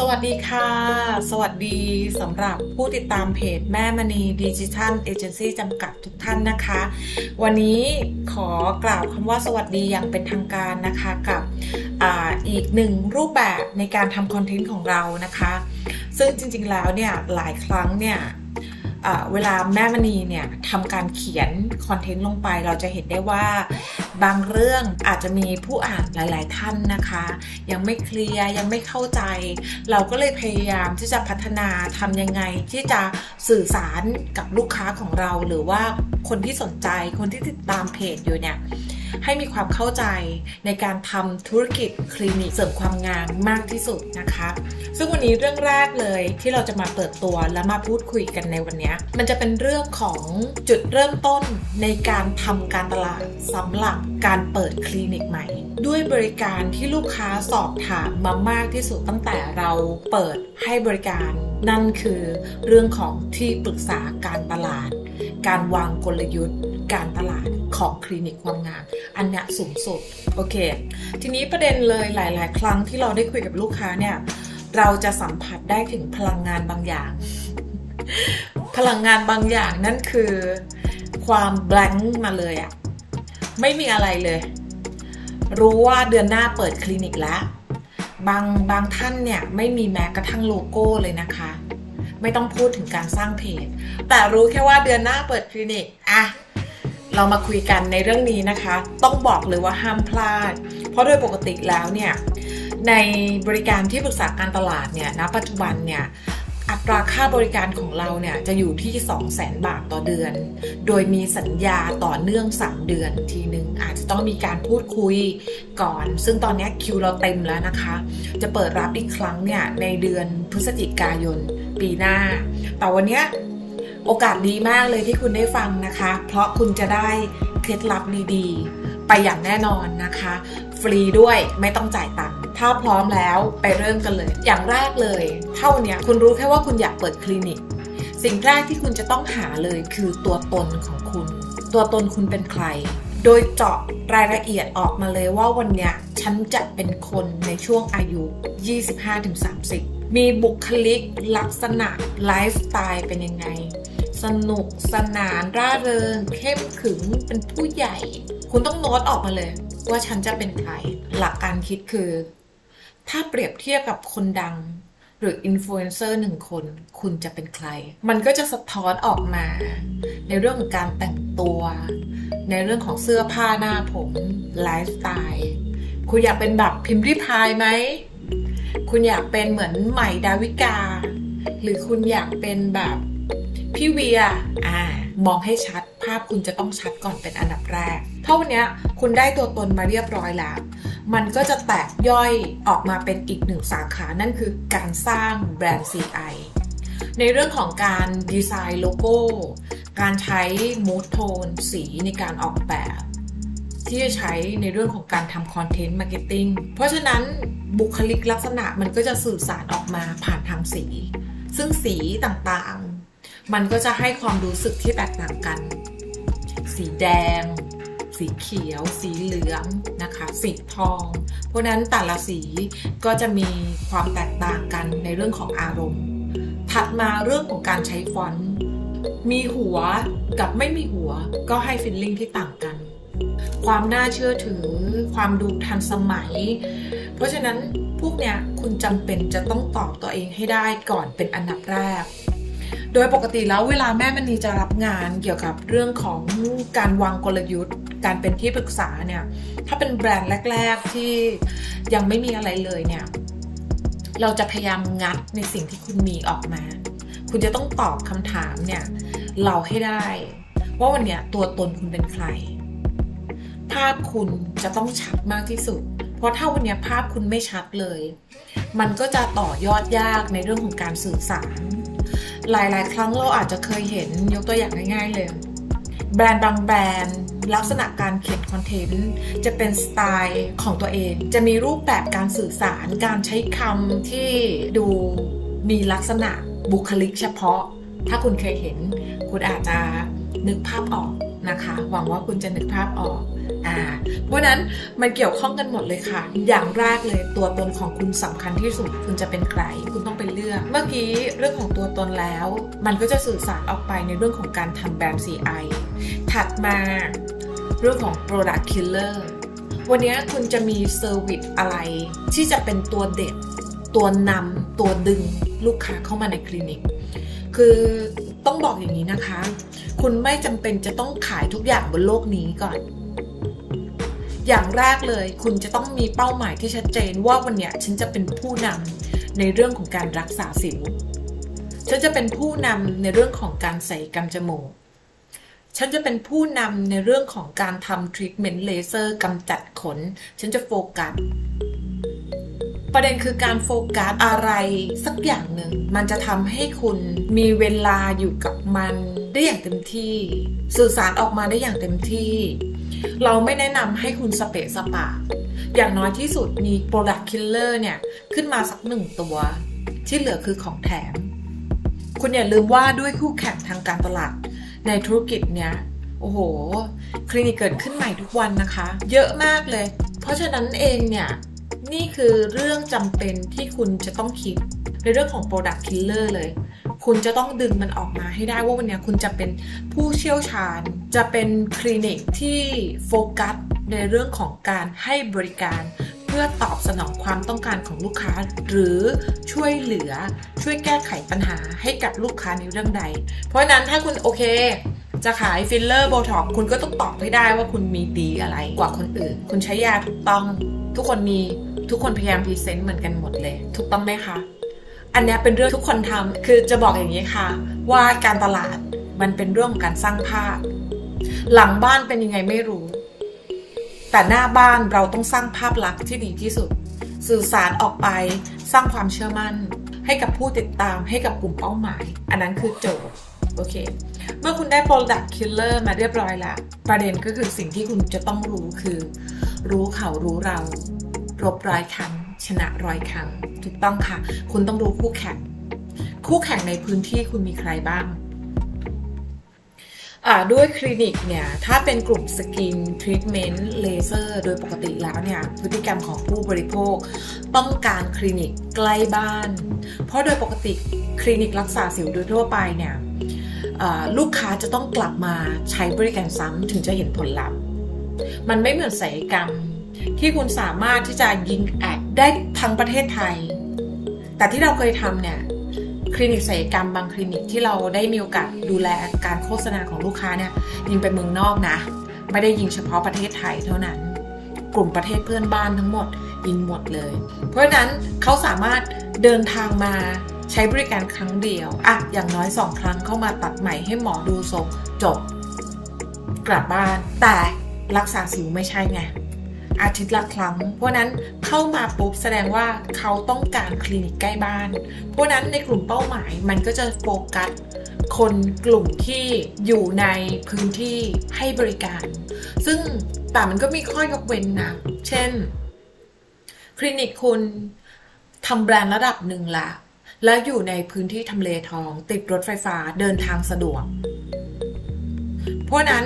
สวัสดีค่ะ สวัสดีสำหรับผู้ติดตามเพจแม่มณีดิจิทัลเอเจนซี่จำกัดทุกท่านนะคะ วันนี้ขอกล่าวคำว่าสวัสดีอย่างเป็นทางการนะคะกับออีกหนึ่งรูปแบบในการทำคอนเทนต์ของเรานะคะ ซึ่งจริงๆแล้วเนี่ยหลายครั้งเนี่ย เวลาแม่มณีเนี่ยทำการเขียนคอนเทนต์ลงไป เราจะเห็นได้ว่าบางเรื่องอาจจะมีผู้อ่านหลาย ๆ ท่านนะคะ ยังไม่เคลียร์ยังไม่เข้าใจ เราก็เลยพยายามที่จะพัฒนาทำยังไงที่จะสื่อสารกับลูกค้าของเราหรือว่าคนที่สนใจคนที่ติดตามเพจอยู่เนี่ย ให้มีความเข้าใจในการทำธุรกิจคลินิกเสริมความงามมากที่สุดนะคะ ซึ่งวันนี้เรื่องแรกเลยที่เราจะมาเปิดตัวและมาพูดคุยกันในวันนี้ มันจะเป็นเรื่องของจุดเริ่มต้นในการทำการตลาดสำหรับการเปิดคลินิกใหม่ ด้วยบริการที่ลูกค้าสอบถามมามากที่สุดตั้งแต่เราเปิดให้บริการ นั่นคือเรื่องของที่ปรึกษาการตลาด การวางกลยุทธ์ การตลาดของคลินิกความงามอันนี้สูงสุดโอเค ทีนี้ประเด็นเลยหลาย ๆ ครั้งที่เราได้คุยกับลูกค้าเนี่ยเราจะสัมผัสได้ถึงพลังงานบางอย่าง พลังงานบางอย่างนั่นคือความแบงค์มาเลยอะไม่มีอะไรเลย รู้ว่าเดือนหน้าเปิดคลินิกแล้วบางบางท่านเนี่ยไม่มีแม้กระทั่งโลโก้เลยนะคะ ไม่ต้องพูดถึงการสร้างเพจ แต่รู้แค่ว่าเดือนหน้าเปิดคลินิกอะ เรามาคุยกันในเรื่องนี้นะคะ ต้องบอกเลยว่าห้ามพลาด เพราะโดยปกติแล้วเนี่ยในบริการที่ปรึกษาการตลาดเนี่ยณปัจจุบันเนี่ยอัตราค่าบริการของเราเนี่ยจะอยู่ที่ 2 0 0 0 0 0 บาทต่อเดือน โดยมีสัญญาต่อเนื่อง 3 เดือนทีหนึ่งอาจจะต้องมีการพูดคุยก่อน ซึ่งตอนนี้คิวเราเต็มแล้วนะคะ จะเปิดรับอีกครั้งเนี่ยในเดือนพฤศจิกายนปีหน้า แต่วันนี้ โอกาสดีมากเลยที่คุณได้ฟังนะคะ เพราะคุณจะได้เคล็ดลับดีๆ ไปอย่างแน่นอนนะคะ ฟรีด้วยไม่ต้องจ่ายตังค์ถ้าพร้อมแล้วไปเริ่มกันเลย อย่างแรกเลย เท่านี้คุณรู้แค่ว่าคุณอยากเปิดคลินิก สิ่งแรกที่คุณจะต้องหาเลยคือตัวตนของคุณ ตัวตนคุณเป็นใคร โดยเจาะรายละเอียดออกมาเลยว่าวันนี้ฉันจะเป็นคนในช่วงอายุ 25-30มีบุคลิกลักษณะไลฟ์สไตล์เป็นยังไง สนุกสนานร่าเริง เข้มขึงเป็นผู้ใหญ่ คุณต้องโน้ตออกมาเลย ว่าฉันจะเป็นใคร หลักการคิดคือ ถ้าเปรียบเทียบกับคนดัง หรืออินฟลูเอนเซอร์หนึ่งคน คุณจะเป็นใคร มันก็จะสะท้อนออกมา ในเรื่องของการแต่งตัว ในเรื่องของเสื้อผ้าหน้าผมไลฟ์สไตล์คุณอยากเป็นแบบพิมรี่พายไหม คุณอยากเป็นเหมือนใหม่ดาวิกา หรือคุณอยากเป็นแบบ พี่เวียอ่ามองให้ชัด ภาพคุณจะต้องชัดก่อนเป็นอันดับแรก ถ้าวันนี้คุณได้ตัวตนมาเรียบร้อยแล้ว มันก็จะแตกย่อยออกมาเป็นอีกหนึ่งสาขา นั่นคือการสร้างแบรนด์ CI ในเรื่องของการดีไซน์โลโก้ การใช้ mood tone สีในการออกแบบ ที่จะใช้ในเรื่องของการทำ content marketing เพราะฉะนั้นบุคลิกลักษณะมันก็จะสื่อสารออกมาผ่านทางสี ซึ่งสีต่าง มันก็จะให้ความรู้สึกที่แตกต่างกัน สีแดง สีเขียว สีเหลืองนะคะ สีทอง เพราะนั้นแต่ละสีก็จะมีความแตกต่างกันในเรื่องของอารมณ์ ถัดมาเรื่องของการใช้ฟอนต์มีหัวกับไม่มีหัวก็ให้ฟิลลิ่งที่ต่างกัน ความน่าเชื่อถือ ความดูทันสมัย เพราะฉะนั้นพวกเนี้ยคุณจำเป็นจะต้องตอบตัวเองให้ได้ก่อนเป็นอันดับแรก โดยปกติแล้วเวลาแม่มณีจะรับงานเกี่ยวกับเรื่องของการวางกลยุทธ์ การเป็นที่ปรึกษาเนี่ย ถ้าเป็นแบรนด์แรก ๆ ที่ยังไม่มีอะไรเลยเนี่ย เราจะพยายามงัดในสิ่งที่คุณมีออกมา คุณจะต้องตอบคำถามเนี่ย เราให้ได้ ว่าวันเนี้ยตัวตนคุณเป็นใคร ภาพคุณจะต้องชัดมากที่สุด เพราะถ้าวันนี้ภาพคุณไม่ชัดเลย มันก็จะต่อยอดยากในเรื่องของการสื่อสาร หลาย ๆ ครั้งเราอาจจะเคยเห็นยกตัวอย่างง่ายๆเลย แบรนด์บางแบรนด์ลักษณะการเขียนคอนเทนต์จะเป็นสไตล์ของตัวเอง จะมีรูปแบบการสื่อสารการใช้คำที่ดูมีลักษณะบุคลิกเฉพาะ ถ้าคุณเคยเห็น คุณอาจจะนึกภาพออก นะคะ หวังว่าคุณจะนึกภาพออกอ่าเพราะนั้นมันเกี่ยวข้องกันหมดเลยค่ะ อย่างแรกเลยตัวตนของคุณสำคัญที่สุด คุณจะเป็นใคร คุณต้องไปเลือก เมื่อกี้เรื่องของตัวตนแล้ว มันก็จะสื่อสารออกไปในเรื่องของการทำแบรนด์ CI ถัดมาเรื่องของ Product Killer วันนี้คุณจะมี service อะไรที่จะเป็นตัวเด็ดตัวนำตัวดึงลูกค้าเข้ามาในคลินิก คือ ต้องบอกอย่างนี้นะคะ คุณไม่จำเป็นจะต้องขายทุกอย่างบนโลกนี้ก่อน อย่างแรกเลย คุณจะต้องมีเป้าหมายที่ชัดเจนว่าวันนี้ฉันจะเป็นผู้นำในเรื่องของการรักษาสิว ฉันจะเป็นผู้นำในเรื่องของการใส่กำจมูก ฉันจะเป็นผู้นำในเรื่องของการทำทรีทเมนต์เลเซอร์กำจัดขน ฉันจะโฟกัส ประเด็นคือการโฟกัสอะไรสักอย่างหนึ่ง มันจะทำให้คุณมีเวลาอยู่กับมันได้อย่างเต็มที่ สื่อสารออกมาได้อย่างเต็มที่ เราไม่แนะนำให้คุณสเปะสปะ อย่างน้อยที่สุดมี Product Killer เนี่ยขึ้นมาสักหนึ่งตัว ที่เหลือคือของแถม คุณอย่าลืมว่าด้วยคู่แข่งทางการตลาดในธุรกิจเนี่ยโอ้โห คลินิกเกิดขึ้นใหม่ทุกวันนะคะ เยอะมากเลย เพราะฉะนั้นเองเนี่ย นี่คือเรื่องจำเป็นที่คุณจะต้องคิดในเรื่องของ Product Killer เลย คุณจะต้องดึงมันออกมาให้ได้ว่าวันนี้คุณจะเป็นผู้เชี่ยวชาญ จะเป็นคลินิกที่โฟกัสในเรื่องของการให้บริการ เพื่อตอบสนองความต้องการของลูกค้า หรือช่วยเหลือช่วยแก้ไขปัญหาให้กับลูกค้าในเรื่องใด เพราะนั้นถ้าคุณโอเคจะขายฟิลเลอร์โบท็อกคุณก็ต้องตอบให้ได้ว่าคุณมีดีอะไรกว่าคนอื่น คุณใช้ยาถูกต้อง ทุกคนมีทุกคนพยายาม present เหมือนกันหมดเลย ถูกต้องไหมคะ อันนี้เป็นเรื่องทุกคนทำคือจะบอกอย่างนี้ค่ะ ว่าการตลาดมันเป็นเรื่องของการสร้างภาพ หลังบ้านเป็นยังไงไม่รู้ แต่หน้าบ้านเราต้องสร้างภาพลักษณ์ที่ดีที่สุด สื่อสารออกไปสร้างความเชื่อมั่น ให้กับผู้ติดตามให้กับกลุ่มเป้าหมาย อันนั้นคือโจทย์ โอเค เมื่อคุณได้ Product Killer มาเรียบร้อยแล้วประเด็นก็คือสิ่งที่คุณจะต้องรู้คือ รู้เขารู้เรา รบร้อยครั้ง ชนะร้อยครั้ง ถูกต้องค่ะ คุณต้องรู้คู่แข่ง คู่แข่งในพื้นที่คุณมีใครบ้างด้วยคลินิกเนี่ย ถ้าเป็นกลุ่ม skin treatment เลเซอร์โดยปกติแล้วเนี่ย พฤติกรรมของผู้บริโภค ต้องการคลินิกใกล้บ้าน เพราะโดยปกติคลินิกรักษาสิวโดยทั่วไปเนี่ย ลูกค้าจะต้องกลับมาใช้บริการซ้ำถึงจะเห็นผลลัพธ์ มันไม่เหมือนศัลยกรรม ที่คุณสามารถที่จะยิงแอดได้ทั้งประเทศไทย แต่ที่เราเคยทำเนี่ยคลินิกศัลยกรรมบางคลินิกที่เราได้มีโอกาสดูแลการโฆษณาของลูกค้าเนี่ยยิงไปเมืองนอกนะ ไม่ได้ยิงเฉพาะประเทศไทยเท่านั้น กลุ่มประเทศเพื่อนบ้านทั้งหมดยิงหมดเลย เพราะฉะนั้นเขาสามารถเดินทางมา ใช้บริการครั้งเดียวอะอย่างน้อยสองครั้งเข้ามาตัดใหม่ให้หมอดูทรงจบ กลับบ้าน แต่รักษาสิวไม่ใช่ไงอาทิตย์ละครั้ง เพราะนั้นเข้ามาปุ๊บแสดงว่าเขาต้องการคลินิกใกล้บ้าน เพราะนั้นในกลุ่มเป้าหมายมันก็จะโฟกัสคนกลุ่มที่อยู่ในพื้นที่ให้บริการ ซึ่งแต่มันก็มีข้อยกเว้นนะ เช่น คลินิกคุณทำแบรนด์ระดับหนึ่งละ แล้วอยู่ในพื้นที่ทำเลทอง ติดรถไฟฟ้าเดินทางสะดวก เพราะนั้น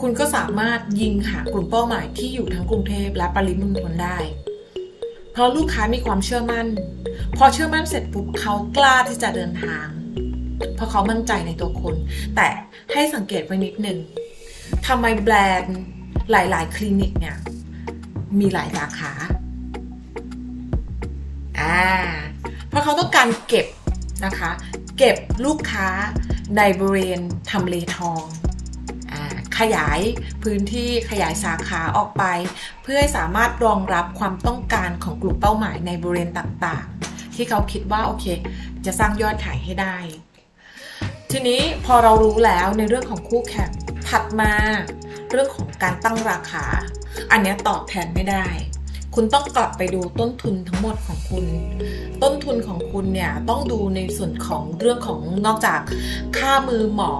คุณก็สามารถยิงหากลุ่มเป้าหมายที่อยู่ทั้งกรุงเทพและปริมณฑลได้ เพราะลูกค้ามีความเชื่อมั่น พอเชื่อมั่นเสร็จปุ๊บเขากล้าที่จะเดินทาง เพราะเขามั่นใจในตัวคุณ แต่ให้สังเกตไว้นิดหนึ่งทำไมแบรนด์หลาย ๆ คลินิกเนี่ย มีหลายสาขา อ่า ราะเขาต้องการเก็บนะคะ เก็บลูกค้าในบริเวณทำเลทองขยายพื้นที่ขยายสาขาออกไป เพื่อให้สามารถรองรับความต้องการของกลุ่มเป้าหมายในบริเวณต่างๆ ที่เขาคิดว่าโอเค จะสร้างยอดขายให้ได้ ทีนี้พอเรารู้แล้วในเรื่องของคู่แข่งถัดมา เรื่องของการตั้งราคา อันนี้ตอบแทนไม่ได้ คุณต้องกลับไปดูต้นทุนทั้งหมดของคุณ ต้นทุนของคุณเนี่ยต้องดูในส่วนของเรื่องของนอกจากค่ามือหมอ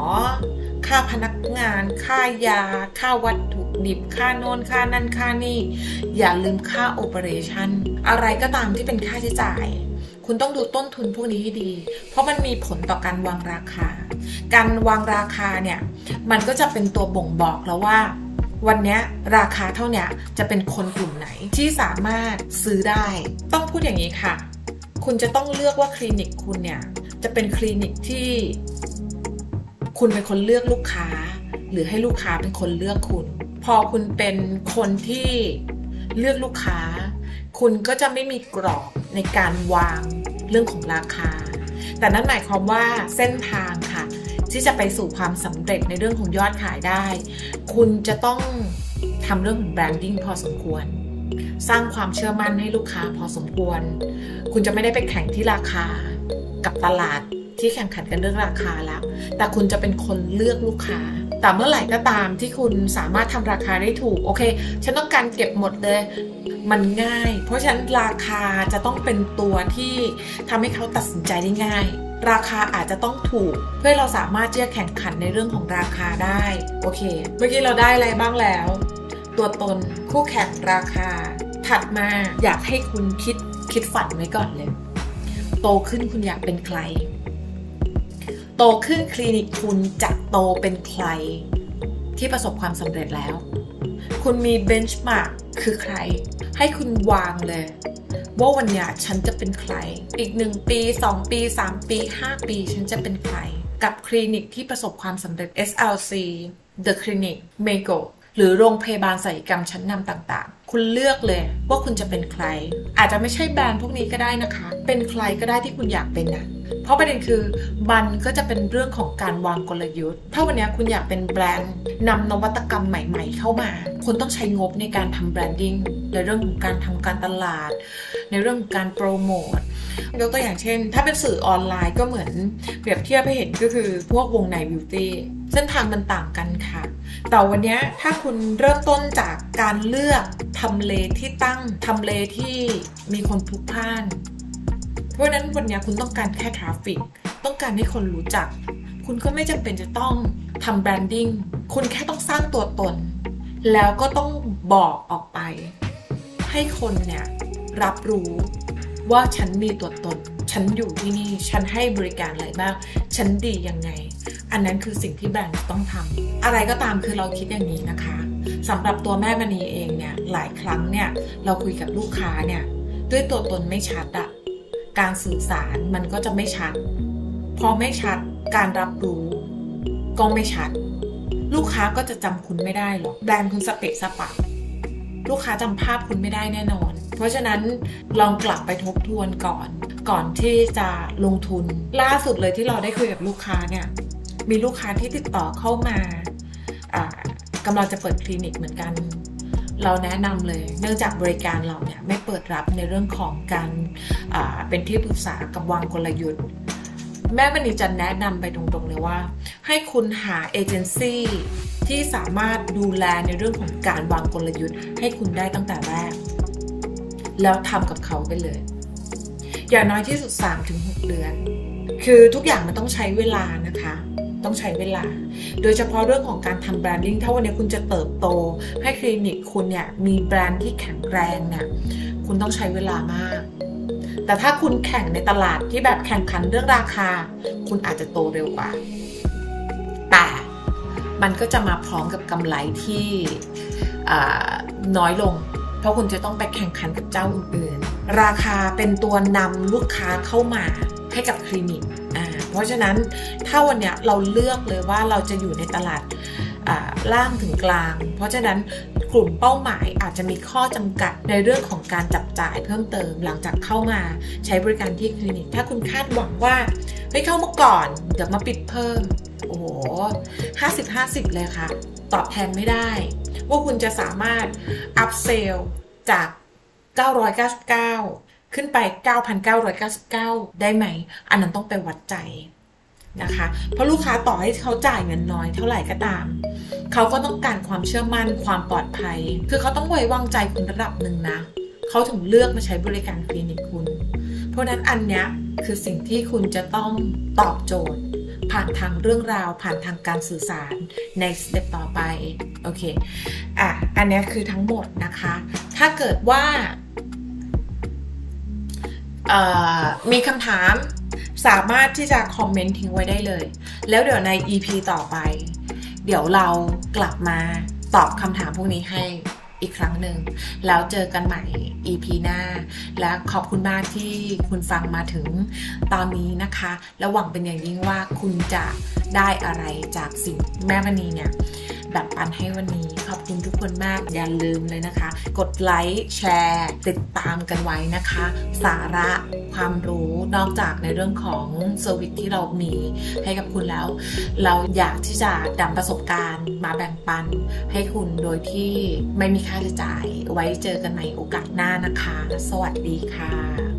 ค่าพนักงาน ค่ายา ค่าวัตถุดิบ ค่าโน่นค่านั่นค่านี่ อย่าลืมค่าโอเปอเรชั่นอะไรก็ตามที่เป็นค่าใช้จ่ายคุณต้องดูต้นทุนพวกนี้ให้ดี เพราะมันมีผลต่อการวางราคา การวางราคาเนี่ย มันก็จะเป็นตัวบ่งบอกแล้วว่า วันนี้ราคาเท่านี้จะเป็นคนกลุ่มไหนที่สามารถซื้อได้ ต้องพูดอย่างนี้ค่ะ คุณจะต้องเลือกว่าคลินิกคุณเนี่ย จะเป็นคลินิกที่คุณเป็นคนเลือกลูกค้า หรือให้ลูกค้าเป็นคนเลือกคุณ พอคุณเป็นคนที่เลือกลูกค้า คุณก็จะไม่มีกรอบในการวางเรื่องของราคา แต่นั่นหมายความว่าเส้นทางค่ะ ที่จะไปสู่ความสำเร็จในเรื่องของยอดขายได้ คุณจะต้องทำเรื่องของแบรนดิ้งพอสมควร สร้างความเชื่อมั่นให้ลูกค้าพอสมควร คุณจะไม่ได้ไปแข่งที่ราคากับตลาดที่แข่งขันกันเรื่องราคาแล้ว แต่คุณจะเป็นคนเลือกลูกค้า แต่เมื่อไหร่ก็ตามที่คุณสามารถทำราคาได้ถูก โอเค ฉันต้องการเก็บหมดเลย มันง่าย เพราะฉะนั้นราคาจะต้องเป็นตัวที่ทำให้เขาตัดสินใจได้ง่าย ราคาอาจจะต้องถูก เพื่อเราสามารถที่จะแข่งขันในเรื่องของราคาได้ โอเค เมื่อกี้เราได้อะไรบ้างแล้ว ตัวตนคู่แข่งราคา ถัดมาอยากให้คุณคิดคิดฝันไว้ก่อนเลย โตขึ้นคุณอยากเป็นใคร โตขึ้นคลินิกคุณจะโตเป็นใคร ที่ประสบความสำเร็จแล้ว คุณมีเบนช์มาร์กคือใคร ให้คุณวางเลย ว่าวันนี้ฉันจะเป็นใคร อีกหนึ่งปี 2 ปี 3 ปี 5 ปี ฉันจะเป็นใคร กับคลินิกที่ประสบความสำเร็จ SLC The Clinic Mego หรือโรงพยาบาลศัลยกรรมชั้นนำต่างๆ คุณเลือกเลยว่าคุณจะเป็นใคร อาจจะไม่ใช่แบรนด์พวกนี้ก็ได้นะคะ เป็นใครก็ได้ที่คุณอยากเป็นนะ เพราะประเด็นคือมันก็จะเป็นเรื่องของการวางกลยุทธ์ ถ้าวันนี้คุณอยากเป็นแบรนด์นำนวัตกรรมใหม่ ๆ เข้ามา คุณต้องใช้งบในการทำแบรนดิ้งในเรื่องของการทำการตลาด ในเรื่องของการโปรโมทยกตัวอย่างเช่น ถ้าเป็นสื่อออนไลน์ก็เหมือนเปรียบเทียบให้เห็นก็คือพวกวงในบิวตี้เส้นทางมันต่างกันค่ะ แต่วันนี้ถ้าคุณเริ่มต้นจากการเลือกทำเลที่ตั้งทำเลที่มีคนพลุกพล่าน เพราะนั้นวันนี้คุณต้องการแค่ traffic ต้องการให้คนรู้จัก คุณก็ไม่จำเป็นจะต้องทำ branding คุณแค่ต้องสร้างตัวตน แล้วก็ต้องบอกออกไป ให้คนเนี่ยรับรู้ว่าฉันมีตัวตน ฉันอยู่ที่นี่ ฉันให้บริการอะไรบ้าง ฉันดียังไง อันนั้นคือสิ่งที่แบรนด์ต้องทำอะไรก็ตามคือเราคิดอย่างนี้นะคะสำหรับตัวแม่มณีเองเนี่ยหลายครั้งเนี่ยเราคุยกับลูกค้าเนี่ยด้วยตัวตนไม่ชัดอะ การสื่อสารมันก็จะไม่ชัด พอไม่ชัดการรับรู้ ก็ไม่ชัด ลูกค้าก็จะจำคุณไม่ได้หรอกแบรนด์คุณสเปะสปะลูกค้าจำภาพคุณไม่ได้แน่นอน เพราะฉะนั้นลองกลับไปทบทวนก่อน ก่อนที่จะลงทุน ล่าสุดเลยที่เราได้คุยกับลูกค้าเนี่ย มีลูกค้าที่ติดต่อเข้ามากำลังจะเปิดคลินิกเหมือนกัน เราแนะนำเลย เนื่องจากบริการเราเนี่ยไม่เปิดรับในเรื่องของการเป็นที่ปรึกษากับวางกลยุทธ์ แม่มณีจะแนะนำไปตรงๆเลยว่า ให้คุณหาเอเจนซี่ที่สามารถดูแลในเรื่องของการวางกลยุทธ์ ให้คุณได้ตั้งแต่แรก แล้วทำกับเขาไปเลย อย่างน้อยที่สุด 3-6 เดือน คือทุกอย่างมันต้องใช้เวลานะคะ ต้องใช้เวลา โดยเฉพาะเรื่องของการทำแบรนดิ้งถ้าวันนี้คุณจะเติบโต ให้คลินิกคุณเนี่ยมีแบรนด์ที่แข็งแรงเนี่ยคุณต้องใช้เวลามาก แต่ถ้าคุณแข่งในตลาดที่แบบแข่งขันเรื่องราคา คุณอาจจะโตเร็วกว่า แต่มันก็จะมาพร้อมกับกำไรที่น้อยลง เพราะคุณจะต้องไปแข่งขันกับเจ้าอื่นๆ ราคาเป็นตัวนำลูกค้าเข้ามาให้กับคลินิก เพราะฉะนั้นถ้าวันเนี้ยเราเลือกเลยว่าเราจะอยู่ในตลาดล่างถึงกลาง เพราะฉะนั้นกลุ่มเป้าหมายอาจจะมีข้อจำกัดในเรื่องของการจับจ่ายเพิ่มเติมหลังจากเข้ามาใช้บริการที่คลินิก ถ้าคุณคาดหวังว่าเฮ้ยเข้ามาก่อน เดี๋ยวมาปิดเพิ่ม โอ้โหห้าสิบห้าสิบเลยค่ะ ตอบแทนไม่ได้ ว่าคุณจะสามารถอัพเซลจาก 999 ขึ้นไป 9,999 ได้ไหม อันนั้นต้องไปวัดใจนะคะ เพราะลูกค้าต่อให้เขาจ่ายเงินน้อยเท่าไหร่ก็ตาม เขาก็ต้องการความเชื่อมั่นความปลอดภัย คือเขาต้องไว้วางใจคุณระดับหนึ่งนะ เขาถึงเลือกมาใช้บริการคลินิกคุณ เพราะนั้นอันเนี้ยคือสิ่งที่คุณจะต้องตอบโจทย์ ผ่านทางเรื่องราว ผ่านทางการสื่อสารในสเต็ปต่อไป โอเค อะ อันนี้คือทั้งหมดนะคะ ถ้าเกิดว่า มีคำถามสามารถที่จะคอมเมนต์ทิ้งไว้ได้เลย แล้วเดี๋ยวใน EP ต่อไป เดี๋ยวเรากลับมาตอบคำถามพวกนี้ให้ อีกครั้งหนึ่งแล้วเจอกันใหม่ EP หน้า และขอบคุณมากที่คุณฟังมาถึงตอนนี้นะคะ และหวังเป็นอย่างยิ่งว่าคุณจะได้อะไรจากสิ่งแม่มณีเนี่ยแบบปันให้วันนี้ ขอบคุณทุกคนมากอย่าลืมเลยนะคะ กดไลค์แชร์ ติดตามกันไว้นะคะ สาระ ความรู้นอกจากในเรื่องของ service ที่เรามีให้กับคุณแล้ว เราอยากที่จะนำประสบการณ์มาแบ่งปันให้คุณโดยที่ไม่มีค่าใช้จ่าย ไว้เจอกันในโอกาสหน้านะคะ สวัสดีค่ะ